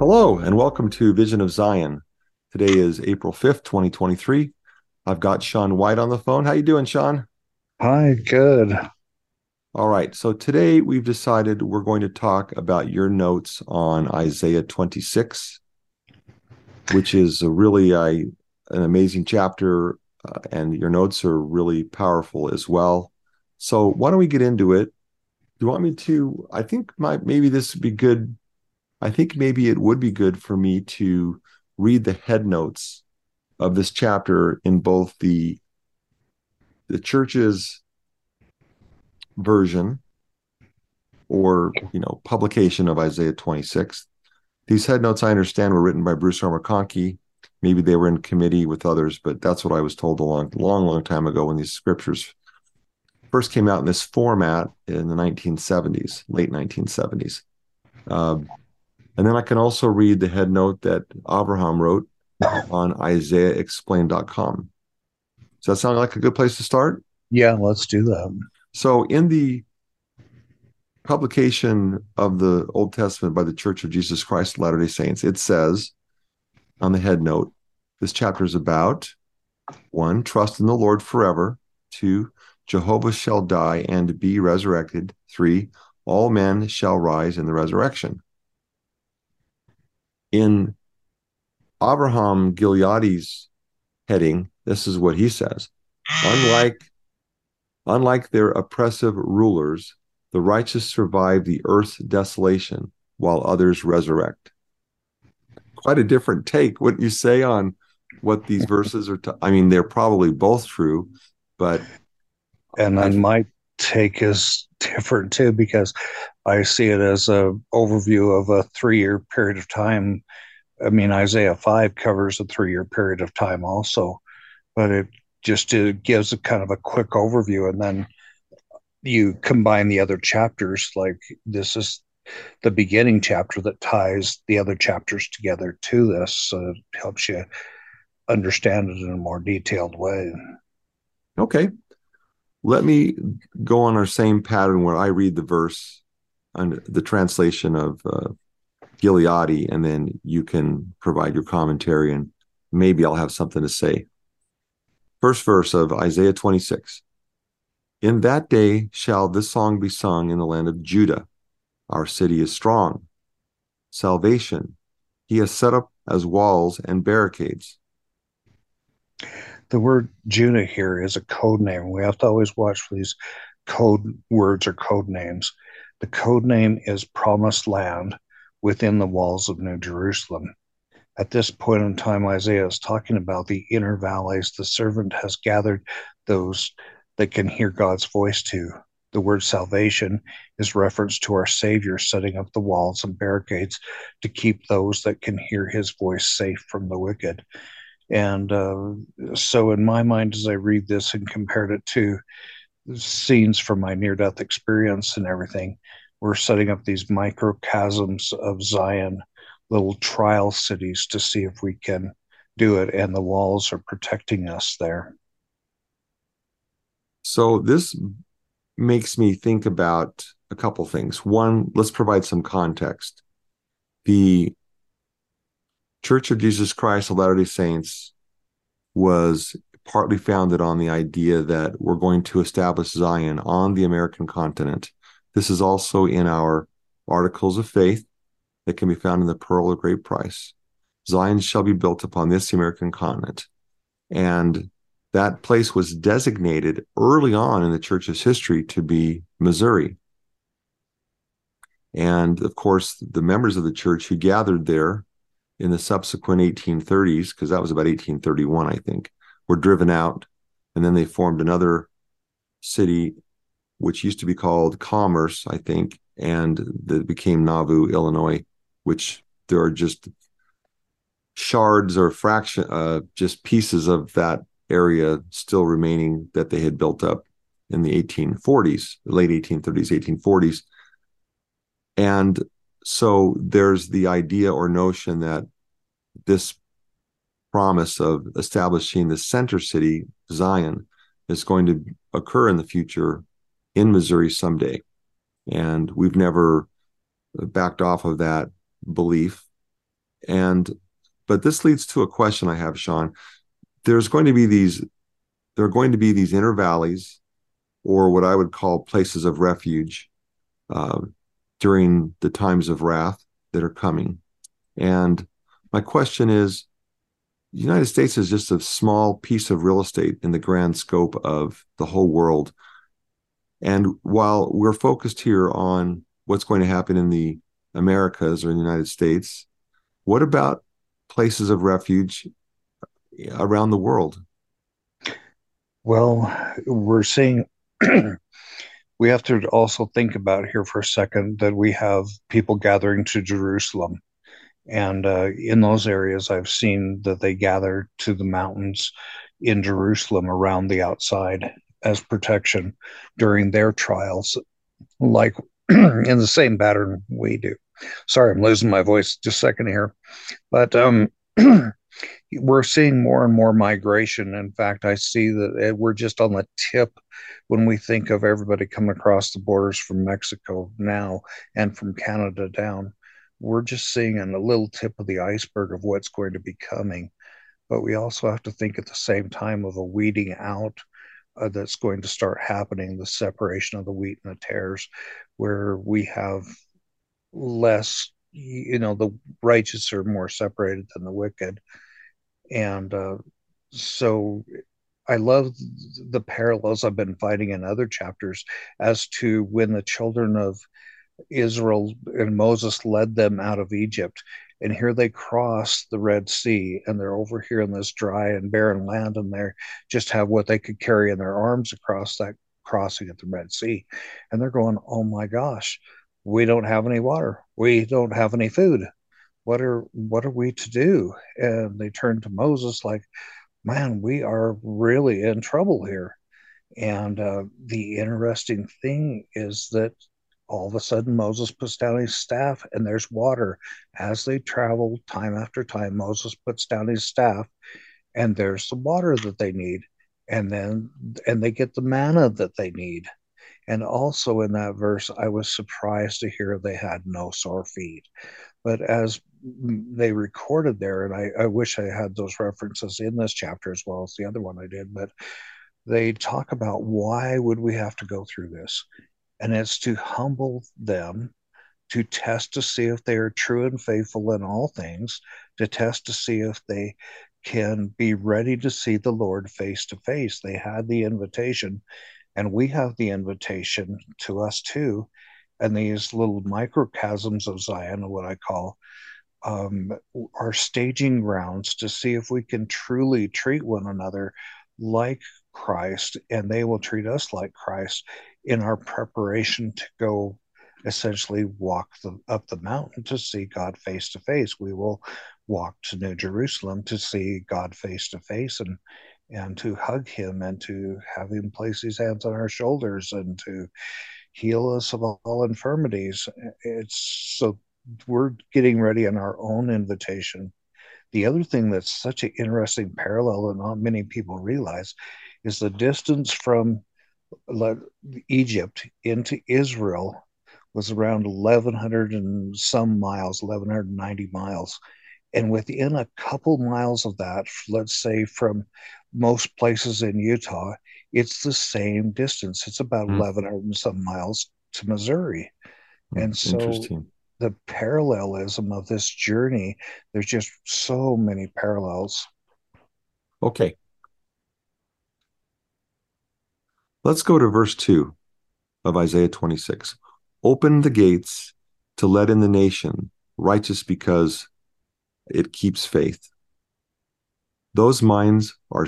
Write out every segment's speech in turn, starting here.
Hello, and welcome to Vision of Zion. Today is April 5th, 2023. I've got Sean White on the phone. How you doing, Sean? Hi, good. All right. So today we've decided we're going to talk about your notes on Isaiah 26, which is a really an amazing chapter, uh, and your notes are really powerful as well. So why don't we get into it? Do you want me to? I think my, maybe this would be good I think maybe it would be good for me to read the head notes of this chapter in both the the church's version or you know publication of Isaiah 26. These head notes I understand were written by Bruce R. McConkie. Maybe they were in committee with others, but that's what I was told a long, long, long time ago when these scriptures first came out in this format in the 1970s, late 1970s. Um, and then I can also read the head note that Abraham wrote on IsaiahExplained.com. Does that sound like a good place to start? Yeah, let's do that. So, in the publication of the Old Testament by the Church of Jesus Christ of Latter day Saints, it says on the head note, this chapter is about one, trust in the Lord forever, two, Jehovah shall die and be resurrected, three, all men shall rise in the resurrection in Abraham Gileadi's heading, this is what he says. Unlike unlike their oppressive rulers, the righteous survive the earth's desolation while others resurrect. Quite a different take, wouldn't you say, on what these verses are? T- I mean, they're probably both true, but and then my take is different too because I see it as a overview of a three year period of time. I mean, Isaiah five covers a three year period of time also, but it just it gives a kind of a quick overview, and then you combine the other chapters. Like this is the beginning chapter that ties the other chapters together to this, so it helps you understand it in a more detailed way. Okay, let me go on our same pattern where I read the verse and the translation of uh, Gileadi, and then you can provide your commentary, and maybe I'll have something to say. First verse of Isaiah 26. In that day shall this song be sung in the land of Judah. Our city is strong. Salvation. He has set up as walls and barricades. The word Judah here is a code name. We have to always watch for these code words or code names. The code name is Promised Land within the walls of New Jerusalem. At this point in time, Isaiah is talking about the inner valleys. The servant has gathered those that can hear God's voice to. The word salvation is reference to our Savior setting up the walls and barricades to keep those that can hear his voice safe from the wicked. And uh, so, in my mind, as I read this and compared it to scenes from my near death experience and everything. We're setting up these microcosms of Zion, little trial cities to see if we can do it, and the walls are protecting us there. So, this makes me think about a couple things. One, let's provide some context. The Church of Jesus Christ of Latter day Saints was partly founded on the idea that we're going to establish Zion on the American continent. This is also in our articles of faith that can be found in the Pearl of Great Price. Zion shall be built upon this American continent. And that place was designated early on in the church's history to be Missouri. And of course, the members of the church who gathered there in the subsequent 1830s, because that was about 1831, I think, were driven out, and then they formed another city, which used to be called Commerce, I think, and that became Nauvoo, Illinois, which there are just shards or fraction, uh, just pieces of that area still remaining that they had built up in the 1840s, late 1830s, 1840s. And so there's the idea or notion that this promise of establishing the center city, Zion, is going to occur in the future in Missouri someday. And we've never backed off of that belief. And but this leads to a question I have, Sean. There's going to be these there are going to be these inner valleys or what I would call places of refuge uh, during the times of wrath that are coming. And my question is the United States is just a small piece of real estate in the grand scope of the whole world. And while we're focused here on what's going to happen in the Americas or in the United States, what about places of refuge around the world? Well, we're seeing we have to also think about here for a second that we have people gathering to Jerusalem. And uh, in those areas, I've seen that they gather to the mountains in Jerusalem around the outside as protection during their trials, like in the same pattern we do. Sorry, I'm losing my voice just a second here. But um, we're seeing more and more migration. In fact, I see that we're just on the tip when we think of everybody coming across the borders from Mexico now and from Canada down. We're just seeing a little tip of the iceberg of what's going to be coming. But we also have to think at the same time of a weeding out uh, that's going to start happening the separation of the wheat and the tares, where we have less you know the righteous are more separated than the wicked and uh, so i love the parallels i've been finding in other chapters as to when the children of israel and moses led them out of egypt and here they cross the red sea and they're over here in this dry and barren land and they just have what they could carry in their arms across that crossing at the red sea. And they're going oh my gosh we don't have any water. We don't have any food what are what are we to do? And they turn to moses like man we are really in trouble here. And uh, the interesting thing is that all of a sudden moses puts down his staff and there's water. As they travel time after time moses puts down his staff and there's the water that they need. And then and they get the manna that they need. And also in that verse, I was surprised to hear they had no sore feet. But as they recorded there, and I, I wish I had those references in this chapter as well as the other one I did, but they talk about why would we have to go through this? And it's to humble them, to test to see if they are true and faithful in all things, to test to see if they can be ready to see the Lord face to face. They had the invitation and we have the invitation to us too. And these little microcosms of Zion, what I call, um, are staging grounds to see if we can truly treat one another like Christ, and they will treat us like Christ in our preparation to go essentially walk the, up the mountain to see God face to face. We will walk to New Jerusalem to see God face to face and and to hug him and to have him place his hands on our shoulders and to heal us of all infirmities. It's so we're getting ready on our own invitation. The other thing that's such an interesting parallel that not many people realize is the distance from Egypt into Israel was around 1100 and some miles, 1190 miles. And within a couple miles of that, let's say from most places in Utah, it's the same distance. It's about mm. 1,100 and some miles to Missouri. Mm, and so the parallelism of this journey, there's just so many parallels. Okay. Let's go to verse 2 of Isaiah 26. Open the gates to let in the nation, righteous because it keeps faith. Those minds are,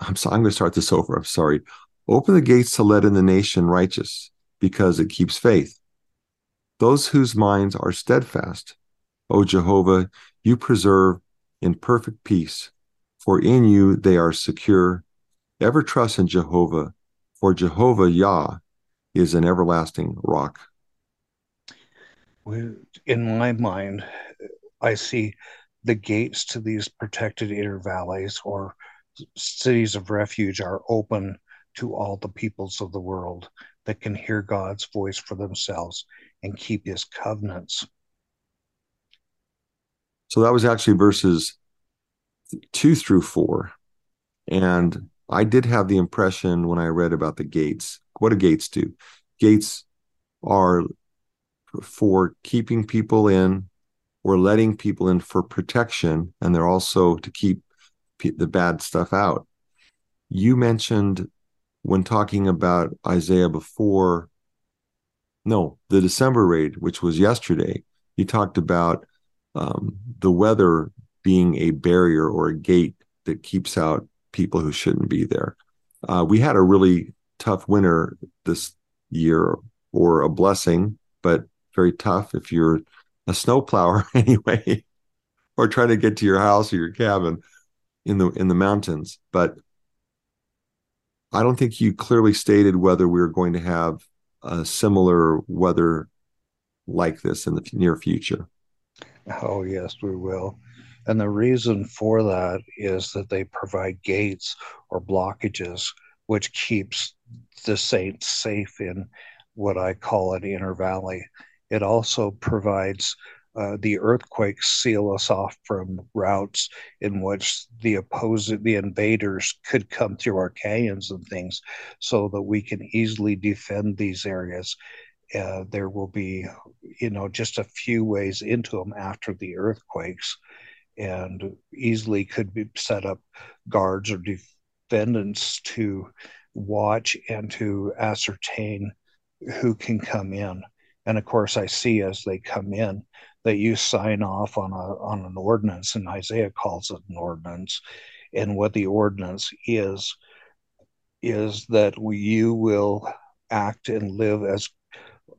I'm, sorry, I'm going to start this over. I'm sorry. Open the gates to let in the nation righteous because it keeps faith. Those whose minds are steadfast, O Jehovah, you preserve in perfect peace, for in you they are secure. Ever trust in Jehovah, for Jehovah Yah is an everlasting rock. In my mind, I see the gates to these protected inner valleys or cities of refuge are open to all the peoples of the world. that can hear God's voice for themselves and keep his covenants. So that was actually verses two through four. And I did have the impression when I read about the gates. What do gates do? Gates are for keeping people in or letting people in for protection, and they're also to keep the bad stuff out. You mentioned when talking about Isaiah before, no, the December raid, which was yesterday, you talked about um, the weather being a barrier or a gate that keeps out people who shouldn't be there. Uh, we had a really tough winter this year, or a blessing, but very tough if you're a snowplower anyway, or trying to get to your house or your cabin in the in the mountains. But I don't think you clearly stated whether we are going to have a similar weather like this in the near future. Oh yes, we will. And the reason for that is that they provide gates or blockages, which keeps the saints safe in what I call an inner valley. It also provides uh, the earthquakes seal us off from routes in which the opposing the invaders could come through our canyons and things so that we can easily defend these areas uh, there will be you know just a few ways into them after the earthquakes and easily could be set up guards or defendants to watch and to ascertain who can come in. And of course, I see as they come in that you sign off on a on an ordinance, and Isaiah calls it an ordinance. And what the ordinance is is that we, you will act and live as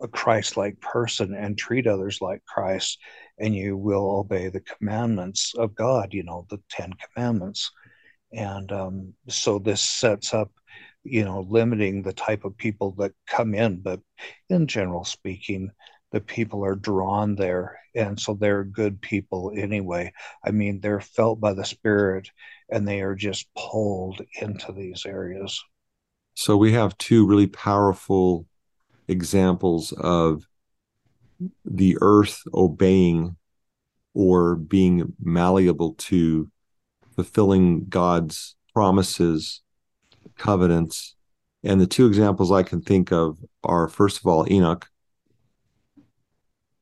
a Christ-like person and treat others like Christ and you will obey the commandments of God, you know, the Ten Commandments. And um, so this sets up, you know, limiting the type of people that come in. But in general speaking, the people are drawn there. And so they're good people anyway. I mean, they're felt by the Spirit and they are just pulled into these areas. So we have two really powerful examples of the earth obeying or being malleable to fulfilling God's promises, covenants. And the two examples I can think of are first of all, Enoch.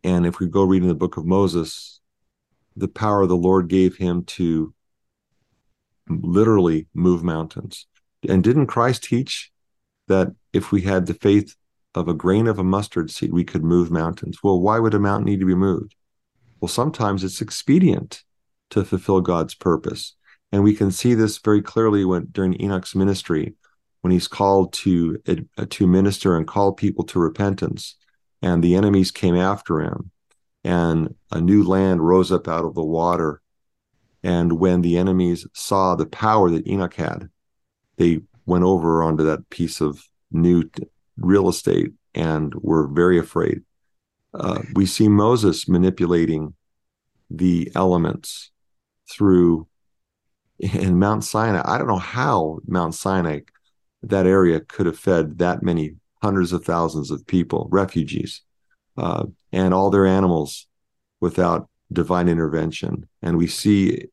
And if we go reading the book of Moses, the power the Lord gave him to literally move mountains. And didn't Christ teach that if we had the faith of a grain of a mustard seed, we could move mountains. Well, why would a mountain need to be moved? Well, sometimes it's expedient to fulfill God's purpose. And we can see this very clearly when during Enoch's ministry, when he's called to uh, to minister and call people to repentance, and the enemies came after him, and a new land rose up out of the water. And when the enemies saw the power that Enoch had, they went over onto that piece of new real estate and were very afraid. Uh, we see Moses manipulating the elements through in Mount Sinai. I don't know how Mount Sinai, that area, could have fed that many hundreds of thousands of people, refugees, uh, and all their animals without divine intervention. And we see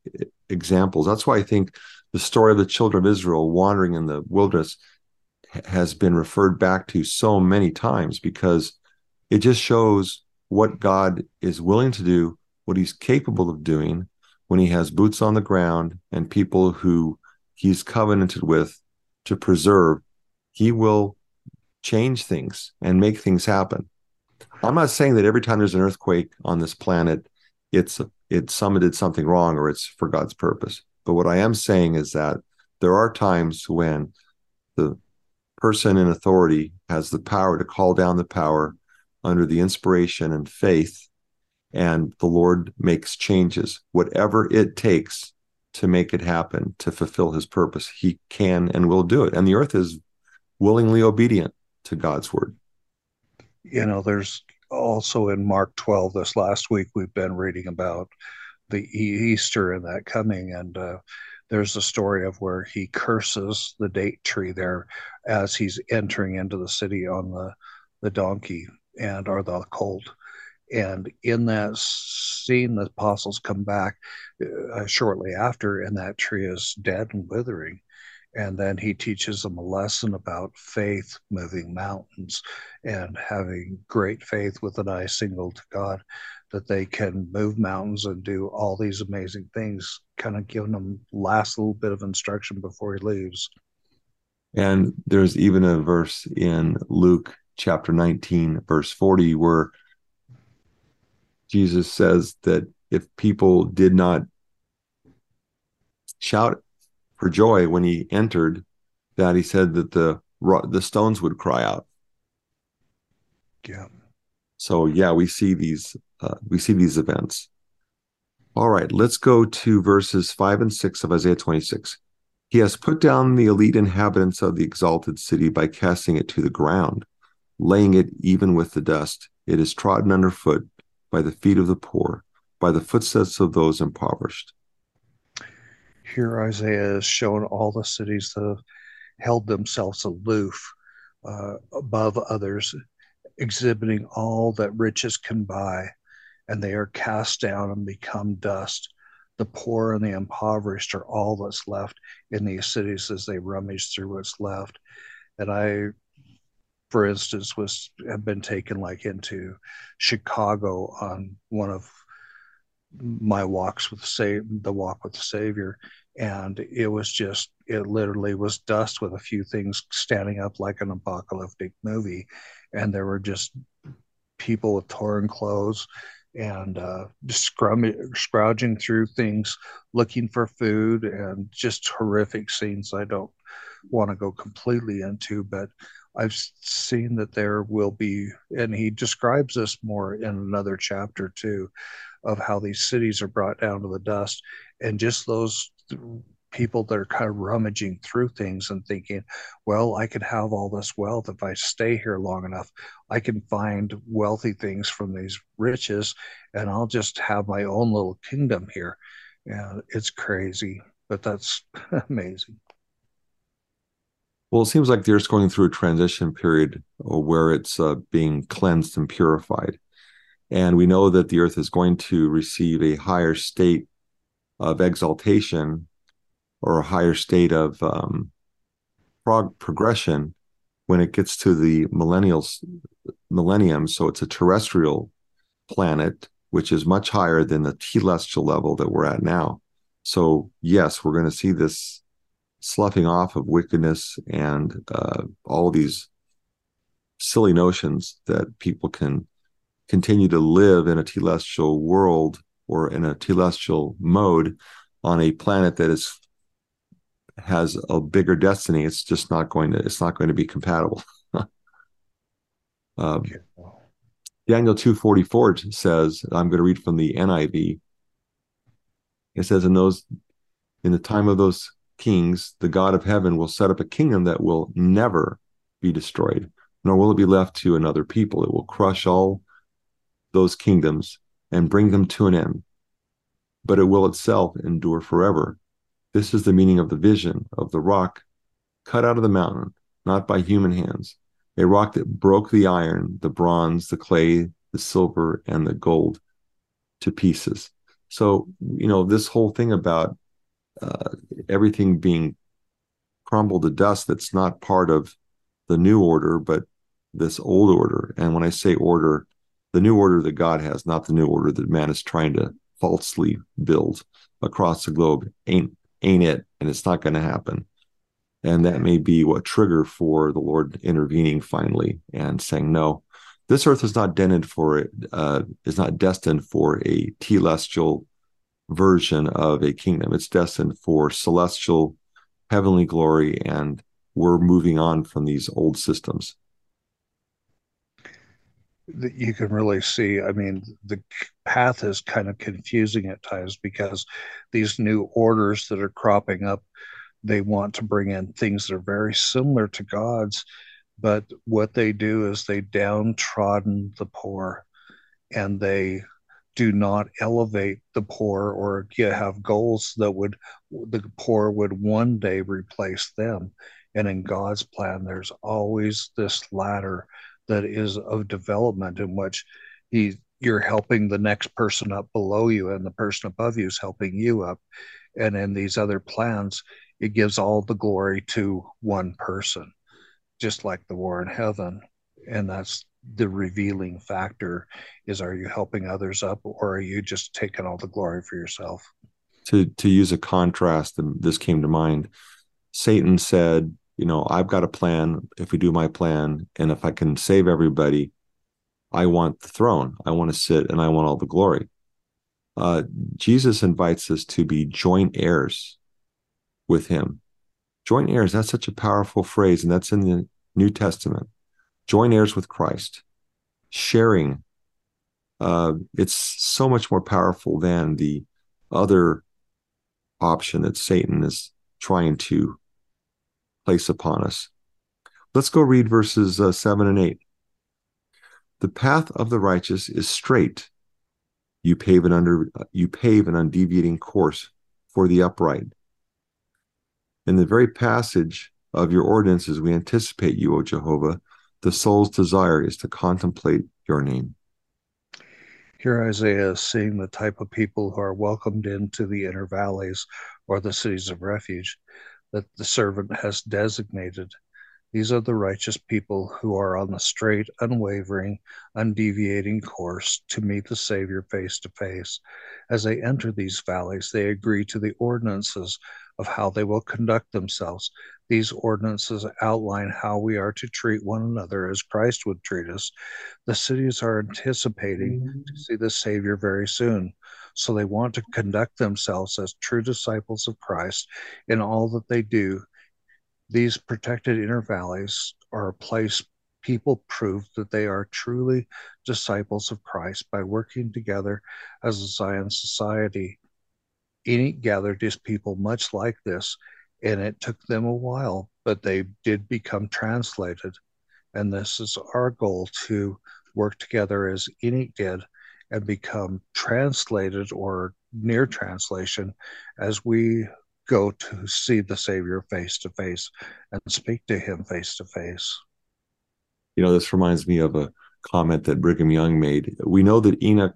examples. That's why I think the story of the children of Israel wandering in the wilderness has been referred back to so many times because it just shows what God is willing to do, what he's capable of doing when he has boots on the ground and people who he's covenanted with to preserve. He will change things and make things happen. I'm not saying that every time there's an earthquake on this planet, it's it's someone did something wrong or it's for God's purpose. But what I am saying is that there are times when the person in authority has the power to call down the power under the inspiration and faith, and the Lord makes changes, whatever it takes to make it happen, to fulfill his purpose. He can and will do it. And the earth is willingly obedient to God's word. You know, there's also in Mark 12, this last week, we've been reading about the Easter and that coming. And uh, there's a story of where he curses the date tree there as he's entering into the city on the the donkey and or the colt and in that scene the apostles come back uh, shortly after and that tree is dead and withering and then he teaches them a lesson about faith moving mountains and having great faith with an eye single to god that they can move mountains and do all these amazing things, kind of giving them last little bit of instruction before he leaves. And there's even a verse in Luke chapter 19, verse 40, where Jesus says that if people did not shout for joy when he entered, that he said that the the stones would cry out. Yeah. So yeah, we see these uh, we see these events. All right, let's go to verses five and six of Isaiah 26. He has put down the elite inhabitants of the exalted city by casting it to the ground, laying it even with the dust. It is trodden underfoot by the feet of the poor, by the footsteps of those impoverished. Here, Isaiah is showing all the cities that have held themselves aloof uh, above others exhibiting all that riches can buy, and they are cast down and become dust. The poor and the impoverished are all that's left in these cities as they rummage through what's left. And I, for instance, was have been taken like into Chicago on one of my walks with the, the walk with the Savior, and it was just it literally was dust with a few things standing up like an apocalyptic movie. And there were just people with torn clothes and uh, scrum- scrounging through things looking for food and just horrific scenes i don't want to go completely into. But i've seen that there will be and he describes this more in another chapter too of how these cities are brought down to the dust and just those people that are kind of rummaging through things and thinking, well, I could have all this wealth if I stay here long enough. I can find wealthy things from these riches and I'll just have my own little kingdom here. Yeah, it's crazy, but that's amazing. Well, it seems like they're going through a transition period where it's uh, being cleansed and purified. And we know that the earth is going to receive a higher state of exaltation or a higher state of um, prog- progression when it gets to the millennials millennium. So it's a terrestrial planet which is much higher than the telestial level that we're at now. So yes we're going to see this sloughing off of wickedness and uh, all these silly notions that people can continue to live in a telestial world or in a telestial mode on a planet that is has a bigger destiny, it's just not going to it's not going to be compatible. um, Daniel two forty four says, I'm going to read from the NIV. It says, "In those, in the time of those kings, the God of heaven will set up a kingdom that will never be destroyed, nor will it be left to another people. It will crush all those kingdoms and bring them to an end, but it will itself endure forever." This is the meaning of the vision of the rock cut out of the mountain, not by human hands, a rock that broke the iron, the bronze, the clay, the silver, and the gold to pieces. So, you know, this whole thing about uh, everything being crumbled to dust that's not part of the new order, but this old order. And when I say order, the new order that God has, not the new order that man is trying to falsely build across the globe, ain't ain't it? And it's not going to happen. And that may be what trigger for the lord intervening finally and saying no this earth is not dented for uh, is not destined for a telestial version of a kingdom. It's destined for celestial heavenly glory and we're moving on from these old systems that you can really see. I mean, the path is kind of confusing at times because these new orders that are cropping up, they want to bring in things that are very similar to God's, but what they do is they downtrodden the poor and they do not elevate the poor or have goals that would the poor would one day replace them and in god's plan there's always this ladder that is of development in which he you're helping the next person up below you and the person above you is helping you up. And in these other plans it gives all the glory to one person just like the war in heaven. And that's the revealing factor is are you helping others up or are you just taking all the glory for yourself? To to use a contrast and this came to mind. Satan said you know i've got a plan if we do my plan and if i can save everybody i want the throne. I want to sit and i want all the glory. Uh, jesus invites us to be joint heirs with him. Joint heirs that's such a powerful phrase and that's in the new testament. Joint heirs with Christ, sharing. Uh, it's so much more powerful than the other option that Satan is trying to place upon us. Let's go read verses uh, 7 and 8. The path of the righteous is straight. You pave an under you pave an undeviating course for the upright. In the very passage of your ordinances, we anticipate you, O Jehovah, the soul's desire is to contemplate your name. Here Isaiah is seeing the type of people who are welcomed into the inner valleys or the cities of refuge that the servant has designated. These are the righteous people who are on the straight, unwavering, undeviating course to meet the Savior face to face. As they enter these valleys, they agree to the ordinances of how they will conduct themselves. These ordinances outline how we are to treat one another as Christ would treat us. The cities are anticipating mm-hmm. to see the Savior very soon. So they want to conduct themselves as true disciples of Christ in all that they do. These protected inner valleys are a place people prove that they are truly disciples of Christ by working together as a Zion society Enoch gathered his people much like this, and it took them a while, but they did become translated. And this is our goal to work together as Enoch did and become translated or near translation as we go to see the Savior face to face and speak to him face to face. You know, this reminds me of a comment that Brigham Young made. We know that Enoch,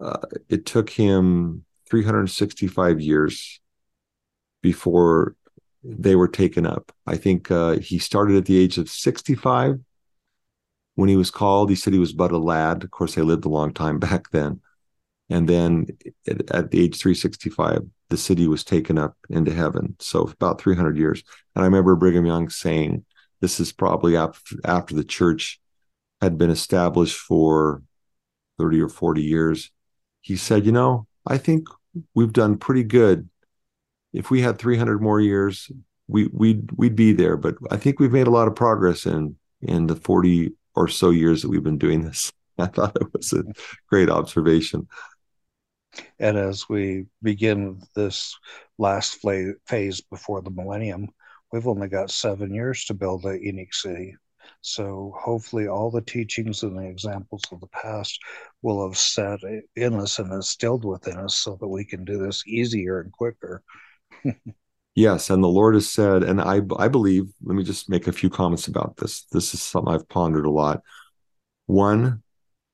uh, it took him 365 years before they were taken up. I think uh, he started at the age of 65 when he was called. He said he was but a lad. Of course, they lived a long time back then. And then at, the age 365, the city was taken up into heaven. So about 300 years. And I remember Brigham Young saying, this is probably after the church had been established for 30 or 40 years. He said, you know, I think we've done pretty good. If we had 300 more years, we we'd we'd be there. But I think we've made a lot of progress in in the 40 or so years that we've been doing this. I thought it was a great observation. And as we begin this last phase before the millennium, we've only got seven years to build a unique city. So hopefully, all the teachings and the examples of the past will have set in us and instilled within us so that we can do this easier and quicker. yes. And the Lord has said, and I, I believe, let me just make a few comments about this. This is something I've pondered a lot. One,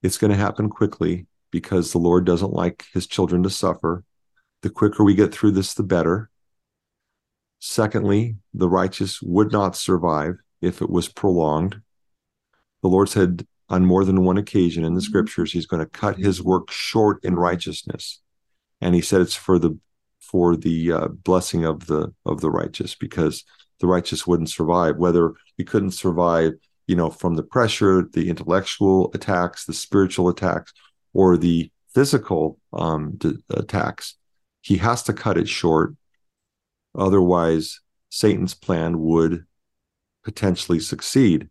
it's going to happen quickly because the Lord doesn't like his children to suffer. The quicker we get through this, the better. Secondly, the righteous would not survive if it was prolonged. The Lord said on more than one occasion in the mm-hmm. scriptures, He's going to cut His work short in righteousness, and He said it's for the for the uh, blessing of the of the righteous because the righteous wouldn't survive. Whether he couldn't survive, you know, from the pressure, the intellectual attacks, the spiritual attacks, or the physical um, d- attacks, he has to cut it short. Otherwise, Satan's plan would potentially succeed,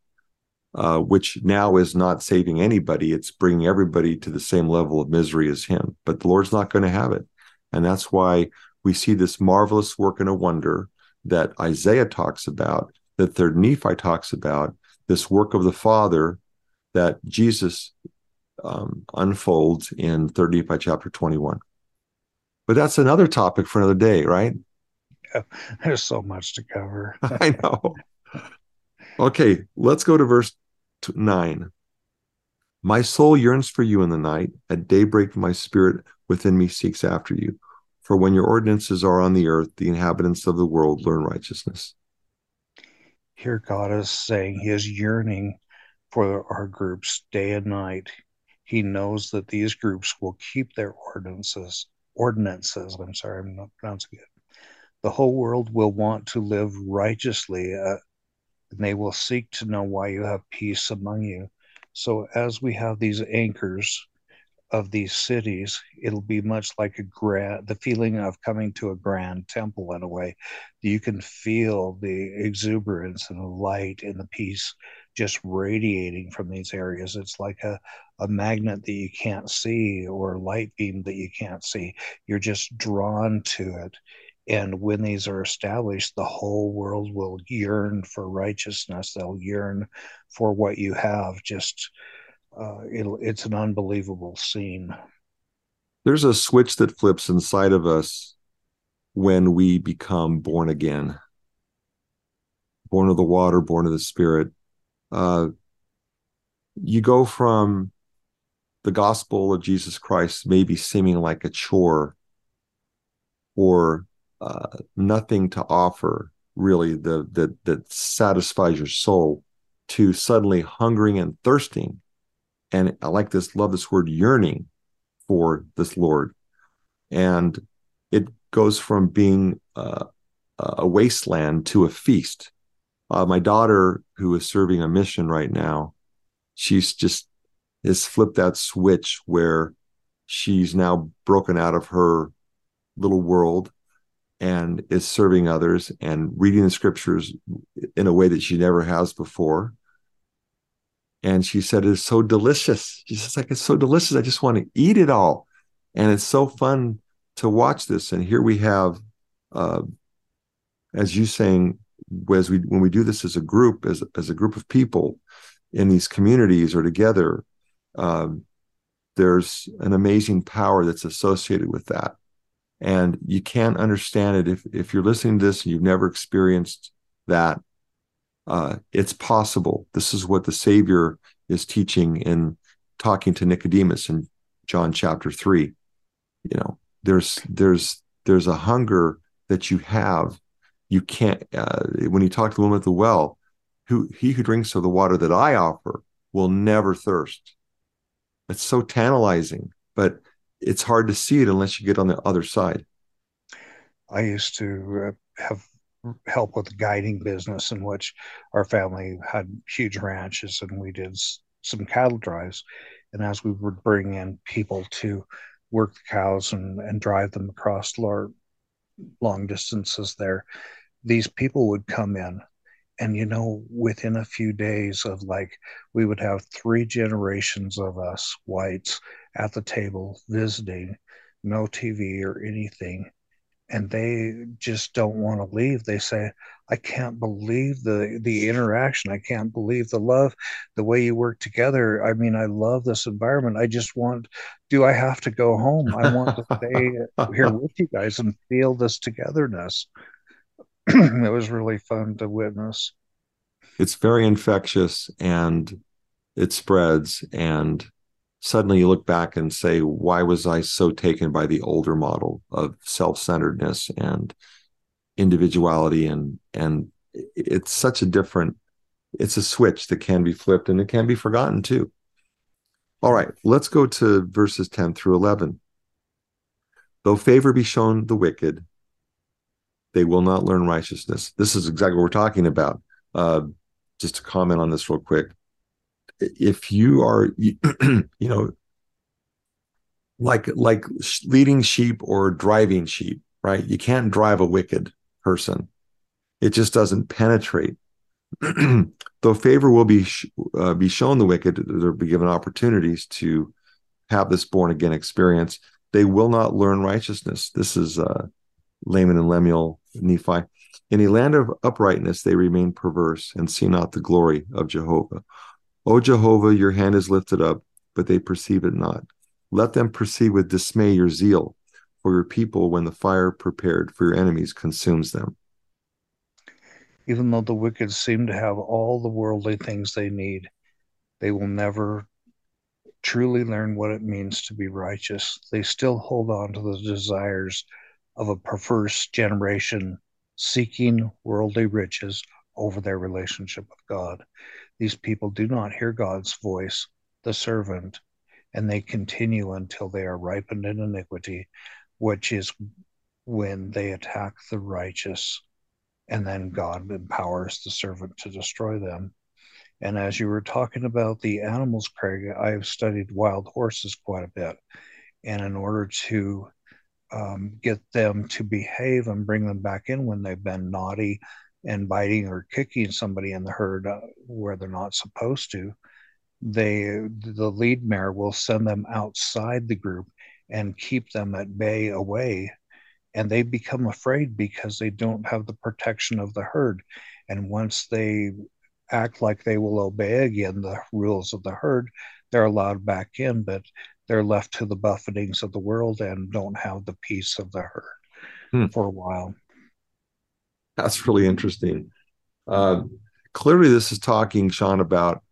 uh, which now is not saving anybody. It's bringing everybody to the same level of misery as him. But the Lord's not going to have it. And that's why we see this marvelous work and a wonder that Isaiah talks about, that third Nephi talks about, this work of the Father that Jesus um, unfolds in Third Nephi chapter 21. But that's another topic for another day, right? Yeah, there's so much to cover. I know. Okay, let's go to verse 9. My soul yearns for you in the night. At daybreak, my spirit within me seeks after you. For when your ordinances are on the earth, the inhabitants of the world learn righteousness. Here, God is saying He is yearning for our groups day and night. He knows that these groups will keep their ordinances. Ordinances. I'm sorry, I'm not pronouncing it. The whole world will want to live righteously, uh, and they will seek to know why you have peace among you. So, as we have these anchors of these cities, it'll be much like a grand, the feeling of coming to a grand temple in a way. You can feel the exuberance and the light and the peace just radiating from these areas. It's like a, a magnet that you can't see or a light beam that you can't see. You're just drawn to it. And when these are established, the whole world will yearn for righteousness. They'll yearn for what you have. Just uh, it's an unbelievable scene. There's a switch that flips inside of us when we become born again, born of the water, born of the Spirit. Uh, you go from the gospel of Jesus Christ maybe seeming like a chore or uh, nothing to offer really the, that that satisfies your soul to suddenly hungering and thirsting and I like this, love this word yearning for this Lord. And it goes from being uh, a wasteland to a feast. Uh, my daughter, who is serving a mission right now, she's just has flipped that switch where she's now broken out of her little world and is serving others and reading the scriptures in a way that she never has before and she said it's so delicious. She says like it's so delicious. I just want to eat it all. And it's so fun to watch this. And here we have uh, as you saying as we when we do this as a group as, as a group of people in these communities or together um, there's an amazing power that's associated with that. And you can't understand it. If if you're listening to this and you've never experienced that uh, it's possible. This is what the Savior is teaching in talking to Nicodemus in John chapter three. You know, there's there's there's a hunger that you have. You can't uh, when you talk to the woman at the well, who he who drinks of the water that I offer will never thirst. It's so tantalizing, but it's hard to see it unless you get on the other side. I used to uh, have help with the guiding business in which our family had huge ranches and we did some cattle drives. And as we would bring in people to work the cows and, and drive them across long distances there these people would come in. And you know within a few days of like we would have three generations of us whites at the table visiting no tv or anything and they just don't want to leave. They say, I can't believe the the interaction. I can't believe the love, the way you work together. I mean, I love this environment. I just want do I have to go home? I want to stay here with you guys and feel this togetherness. it was really fun to witness. It's very infectious and it spreads and suddenly you look back and say, why was I so taken by the older model of self-centeredness and individuality and and it's such a different it's a switch that can be flipped and it can be forgotten too. All right, let's go to verses 10 through 11. Though favor be shown the wicked, they will not learn righteousness. This is exactly what we're talking about. Uh, just to comment on this real quick if you are you, know like like leading sheep or driving sheep right? You can't drive a wicked person. It just doesn't penetrate. Though favor will be uh, be shown the wicked they'll be given opportunities to have this born again experience. They will not learn righteousness. This is uh, Laman and Lemuel Nephi. In a land of uprightness they remain perverse and see not the glory of Jehovah O Jehovah, your hand is lifted up, but they perceive it not. Let them perceive with dismay your zeal for your people when the fire prepared for your enemies consumes them. Even though the wicked seem to have all the worldly things they need, they will never truly learn what it means to be righteous. They still hold on to the desires of a perverse generation seeking worldly riches over their relationship with God. These people do not hear God's voice, the servant, and they continue until they are ripened in iniquity, which is when they attack the righteous, and then God empowers the servant to destroy them. And as you were talking about the animals, Craig, I've studied wild horses quite a bit. And in order to um, get them to behave and bring them back in when they've been naughty and biting or kicking somebody in the herd uh, where they're not supposed to, they the lead mare will send them outside the group and keep them at bay away and they become afraid because they don't have the protection of the herd and once they act like they will obey again the rules of the herd they're allowed back in but they're left to the buffetings of the world and don't have the peace of the herd hmm. for a while that's really interesting. Uh, clearly this is talking sean about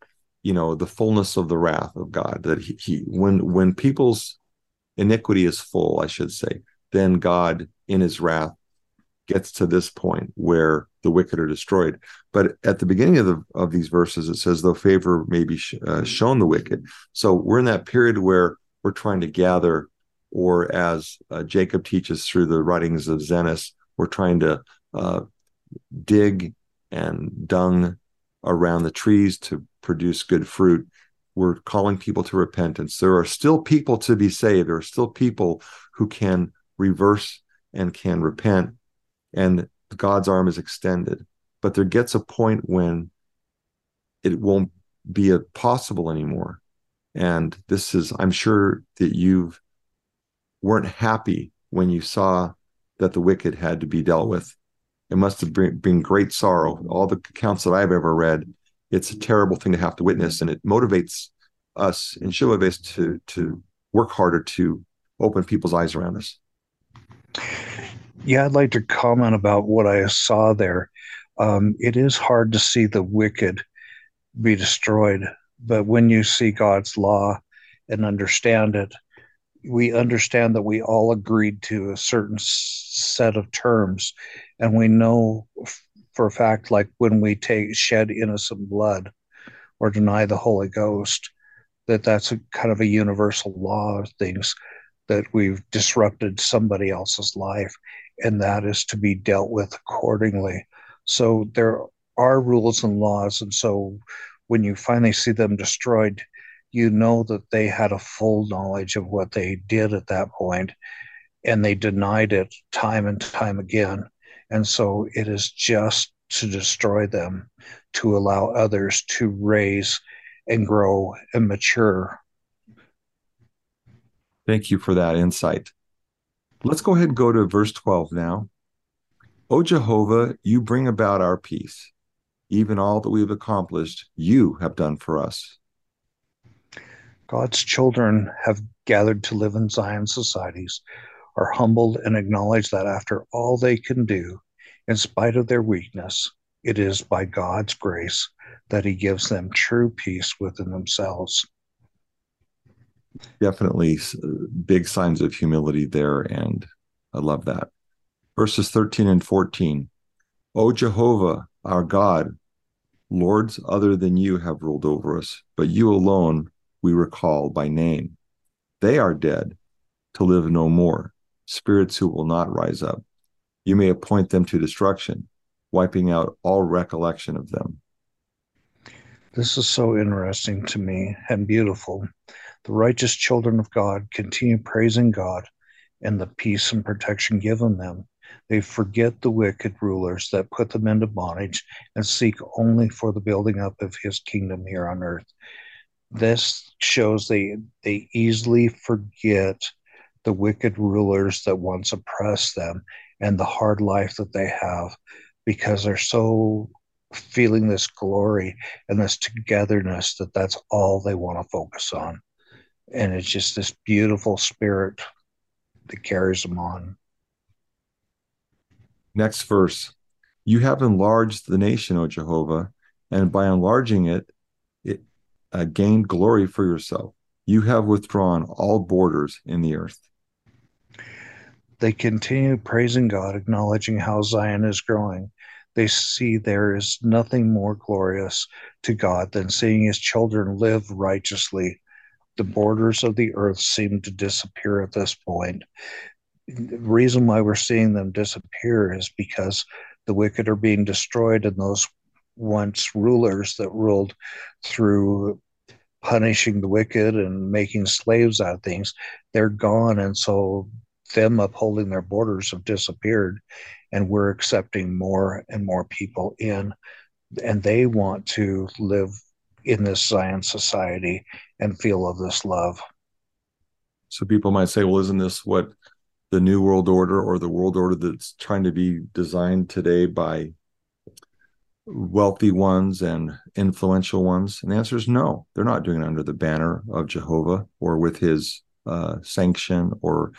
you know the fullness of the wrath of god that he, he when when people's iniquity is full i should say then god in his wrath gets to this point where the wicked are destroyed. But at the beginning of the of these verses it says though favor may be sh- uh, shown the wicked. So we're in that period where we're trying to gather or as uh, jacob teaches through the writings of zenos we're trying to uh, dig and dung around the trees to produce good fruit. We're calling people to repentance. There are still people to be saved. There are still people who can reverse and can repent, and God's arm is extended. But there gets a point when it won't be possible anymore. And this is, I'm sure that you've weren't happy when you saw that the wicked had to be dealt with it must have been great sorrow. All the accounts that I've ever read, it's a terrible thing to have to witness, and it motivates us in Shilabase to to work harder to open people's eyes around us. Yeah, I'd like to comment about what I saw there. Um, it is hard to see the wicked be destroyed, but when you see God's law and understand it, we understand that we all agreed to a certain set of terms and we know for a fact like when we take shed innocent blood or deny the holy ghost that that's a kind of a universal law of things that we've disrupted somebody else's life and that is to be dealt with accordingly so there are rules and laws and so when you finally see them destroyed you know that they had a full knowledge of what they did at that point and they denied it time and time again. And so it is just to destroy them, to allow others to raise and grow and mature. Thank you for that insight. Let's go ahead and go to verse 12 now. O Jehovah, you bring about our peace. Even all that we have accomplished, you have done for us. God's children have gathered to live in Zion societies, are humbled and acknowledge that after all they can do, in spite of their weakness, it is by God's grace that He gives them true peace within themselves. Definitely big signs of humility there, and I love that. Verses 13 and 14. O Jehovah, our God, lords other than you have ruled over us, but you alone we recall by name. They are dead to live no more, spirits who will not rise up. You may appoint them to destruction, wiping out all recollection of them. This is so interesting to me and beautiful. The righteous children of God continue praising God and the peace and protection given them. They forget the wicked rulers that put them into bondage and seek only for the building up of his kingdom here on earth this shows they they easily forget the wicked rulers that once oppressed them and the hard life that they have because they're so feeling this glory and this togetherness that that's all they want to focus on And it's just this beautiful spirit that carries them on. Next verse. You have enlarged the nation, O Jehovah, and by enlarging it, it uh, gained glory for yourself. You have withdrawn all borders in the earth. They continue praising God, acknowledging how Zion is growing. They see there is nothing more glorious to God than seeing his children live righteously. The borders of the earth seem to disappear at this point. The reason why we're seeing them disappear is because the wicked are being destroyed and those once rulers that ruled through punishing the wicked and making slaves out of things, they're gone. And so them upholding their borders have disappeared and we're accepting more and more people in and they want to live in this Zion society and feel of this love. So people might say, well, isn't this what the New World Order or the world order that's trying to be designed today by wealthy ones and influential ones? And the answer is no. They're not doing it under the banner of Jehovah or with his uh, sanction or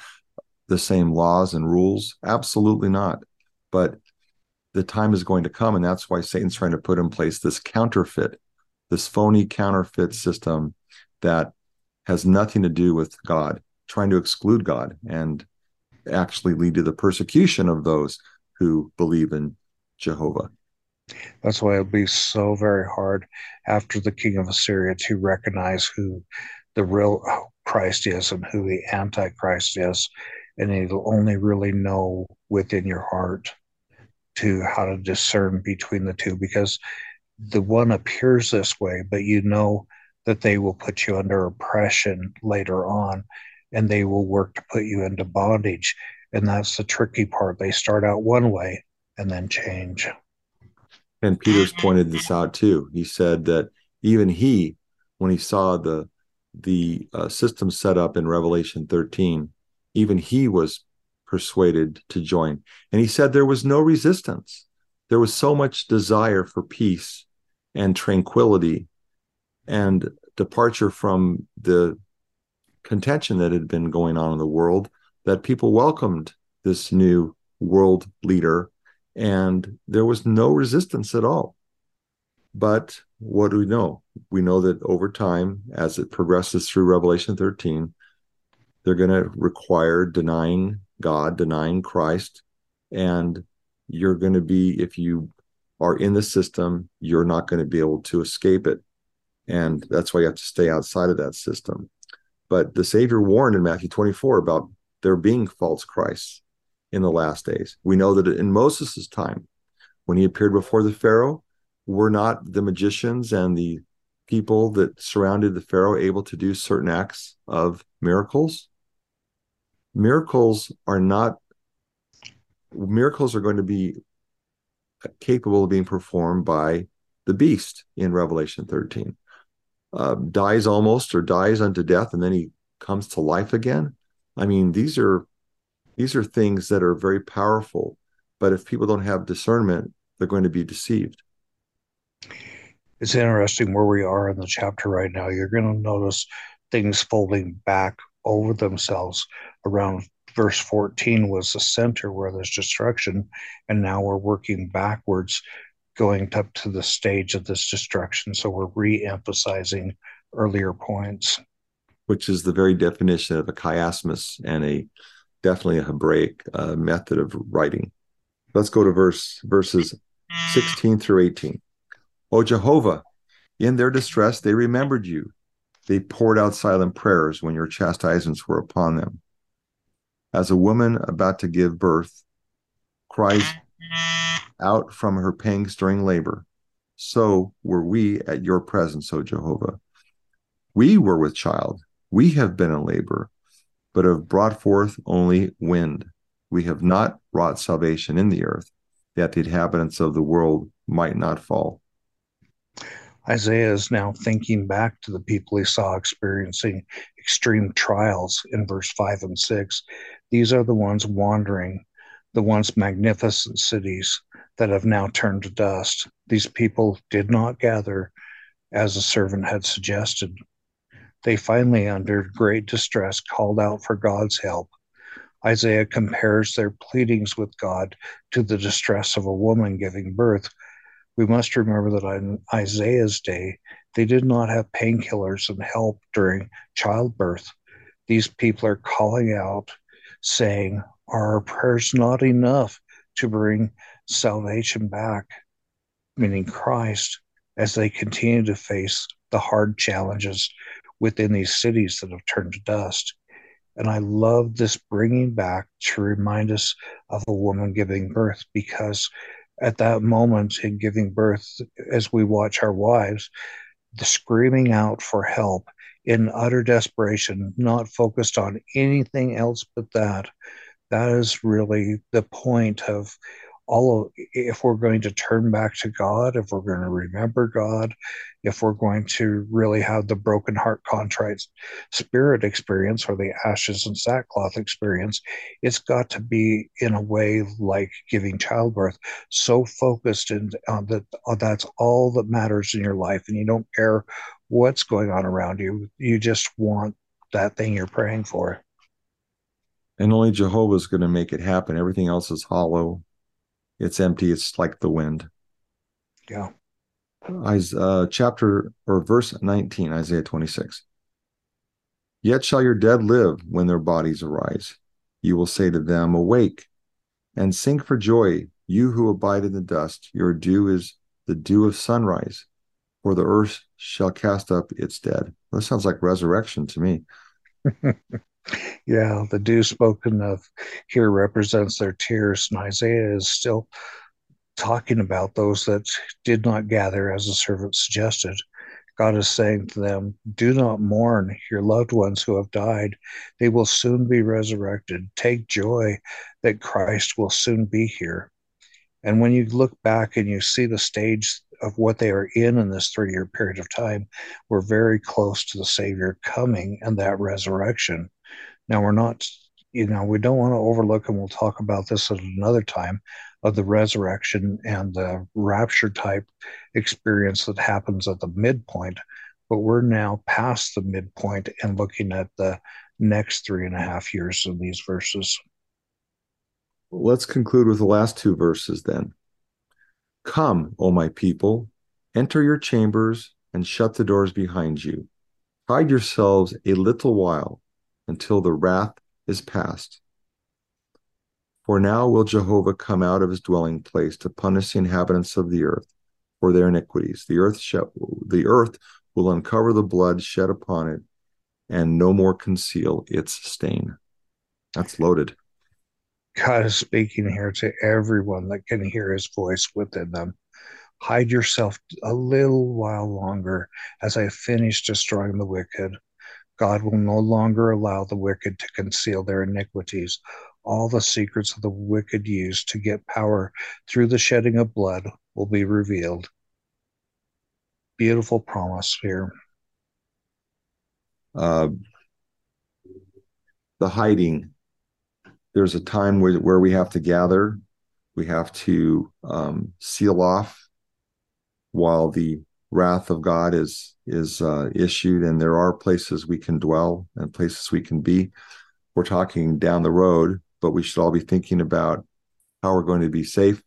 the same laws and rules. Absolutely not. But the time is going to come, and that's why Satan's trying to put in place this counterfeit, this phony counterfeit system that has nothing to do with God, trying to exclude God and actually lead to the persecution of those who believe in Jehovah. That's why it'll be so very hard after the king of Assyria to recognize who the real Christ is and who the Antichrist is. And it'll only really know within your heart to how to discern between the two because the one appears this way, but you know that they will put you under oppression later on and they will work to put you into bondage. And that's the tricky part. They start out one way and then change. And Peters pointed this out too. He said that even he, when he saw the the uh, system set up in Revelation 13, even he was persuaded to join. And he said there was no resistance. There was so much desire for peace and tranquility and departure from the contention that had been going on in the world that people welcomed this new world leader and there was no resistance at all. But what do we know? We know that over time, as it progresses through Revelation 13, they're going to require denying God, denying Christ. And you're going to be, if you are in the system, you're not going to be able to escape it. And that's why you have to stay outside of that system. But the Savior warned in Matthew 24 about there being false Christs in the last days. We know that in Moses' time, when he appeared before the Pharaoh, were not the magicians and the people that surrounded the Pharaoh able to do certain acts of miracles? Miracles are not miracles are going to be capable of being performed by the beast in revelation 13 uh, dies almost or dies unto death and then he comes to life again. I mean these are these are things that are very powerful but if people don't have discernment they're going to be deceived. It's interesting where we are in the chapter right now. You're going to notice things folding back over themselves around verse 14 was the center where there's destruction and now we're working backwards going up to the stage of this destruction so we're re-emphasizing earlier points which is the very definition of a chiasmus and a definitely a hebraic uh, method of writing let's go to verse verses 16 through eighteen. 18 o jehovah in their distress they remembered you they poured out silent prayers when your chastisements were upon them. As a woman about to give birth cries out from her pangs during labor, so were we at your presence, O Jehovah. We were with child, we have been in labor, but have brought forth only wind. We have not wrought salvation in the earth, that the inhabitants of the world might not fall. Isaiah is now thinking back to the people he saw experiencing extreme trials in verse 5 and 6. These are the ones wandering, the once magnificent cities that have now turned to dust. These people did not gather as the servant had suggested. They finally, under great distress, called out for God's help. Isaiah compares their pleadings with God to the distress of a woman giving birth. We must remember that in Isaiah's day, they did not have painkillers and help during childbirth. These people are calling out, saying, Are our prayers not enough to bring salvation back? Meaning Christ, as they continue to face the hard challenges within these cities that have turned to dust. And I love this bringing back to remind us of a woman giving birth because at that moment in giving birth, as we watch our wives, the screaming out for help in utter desperation, not focused on anything else but that. That is really the point of all of if we're going to turn back to God, if we're going to remember God, if we're going to really have the broken heart contrite spirit experience or the ashes and sackcloth experience, it's got to be in a way like giving childbirth, so focused and on that uh, that's all that matters in your life, and you don't care what's going on around you. You just want that thing you're praying for. And only Jehovah's going to make it happen. Everything else is hollow it's empty. It's like the wind. Yeah. Isaiah, uh, chapter or verse 19, Isaiah 26. Yet shall your dead live when their bodies arise. You will say to them, Awake and sing for joy, you who abide in the dust. Your dew is the dew of sunrise, for the earth shall cast up its dead. That sounds like resurrection to me. yeah, the dew spoken of here represents their tears, and Isaiah is still talking about those that did not gather as the servant suggested. God is saying to them, Do not mourn your loved ones who have died. They will soon be resurrected. Take joy that Christ will soon be here. And when you look back and you see the stage of what they are in in this three year period of time, we're very close to the Savior coming and that resurrection. Now, we're not, you know, we don't want to overlook, and we'll talk about this at another time, of the resurrection and the rapture type experience that happens at the midpoint. But we're now past the midpoint and looking at the next three and a half years of these verses. Let's conclude with the last two verses then. Come, O my people, enter your chambers and shut the doors behind you. Hide yourselves a little while until the wrath is past. For now will Jehovah come out of his dwelling place to punish the inhabitants of the earth for their iniquities. The earth shall, the earth will uncover the blood shed upon it and no more conceal its stain. That's loaded. God is speaking here to everyone that can hear his voice within them. Hide yourself a little while longer as I finish destroying the wicked. God will no longer allow the wicked to conceal their iniquities. All the secrets of the wicked use to get power through the shedding of blood will be revealed. Beautiful promise here. Uh, the hiding. There's a time where, where we have to gather, we have to um, seal off while the wrath of God is is uh, issued, and there are places we can dwell and places we can be. We're talking down the road, but we should all be thinking about how we're going to be safe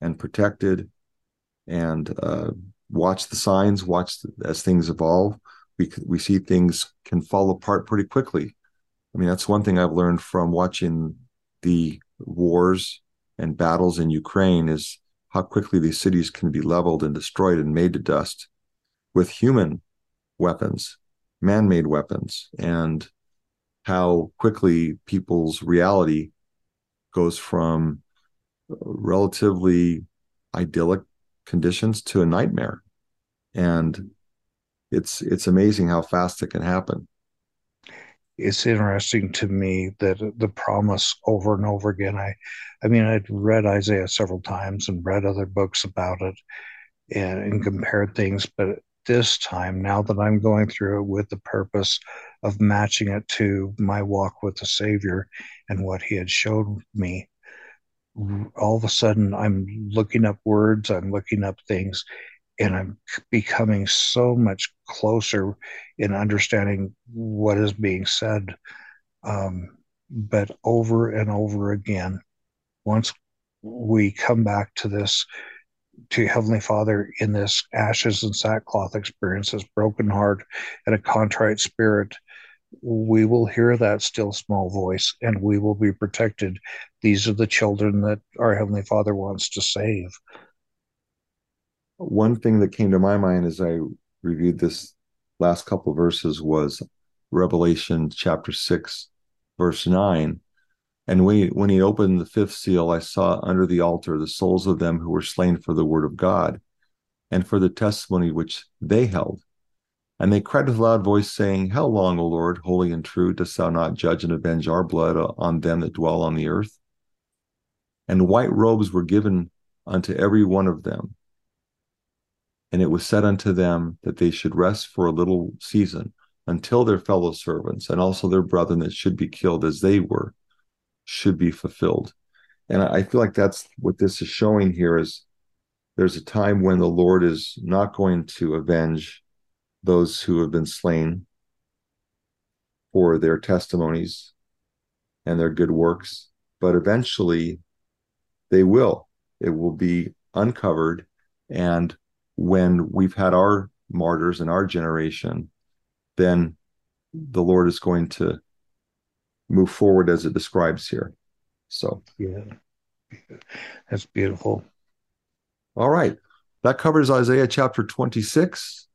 and protected, and uh, watch the signs. Watch as things evolve. We we see things can fall apart pretty quickly. I mean, that's one thing I've learned from watching the wars and battles in Ukraine is how quickly these cities can be leveled and destroyed and made to dust with human weapons, man made weapons, and how quickly people's reality goes from relatively idyllic conditions to a nightmare. And it's it's amazing how fast it can happen it's interesting to me that the promise over and over again. I, I mean, I'd read Isaiah several times and read other books about it and, and mm-hmm. compared things, but this time, now that I'm going through it with the purpose of matching it to my walk with the Savior and what He had showed me, all of a sudden I'm looking up words, I'm looking up things, and I'm becoming so much closer in understanding what is being said. Um, but over and over again, once we come back to this, to Heavenly Father in this ashes and sackcloth experience, this broken heart and a contrite spirit, we will hear that still small voice and we will be protected. These are the children that our Heavenly Father wants to save. One thing that came to my mind as I reviewed this last couple verses was Revelation chapter 6, verse 9. And when he, when he opened the fifth seal, I saw under the altar the souls of them who were slain for the word of God and for the testimony which they held and they cried with a loud voice, saying, How long, O Lord, holy and true, dost thou not judge and avenge our blood on them that dwell on the earth? And white robes were given unto every one of them. And it was said unto them that they should rest for a little season until their fellow servants and also their brethren that should be killed as they were should be fulfilled. And I feel like that's what this is showing here is there's a time when the Lord is not going to avenge those who have been slain for their testimonies and their good works, but eventually they will. It will be uncovered. And when we've had our martyrs in our generation, then the Lord is going to move forward as it describes here. So, yeah, that's beautiful. All right. That covers Isaiah chapter 26.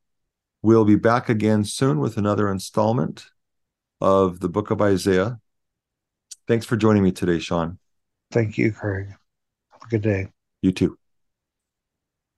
We'll be back again soon with another installment of the book of Isaiah. Thanks for joining me today, Sean. Thank you, Craig. Have a good day. You too.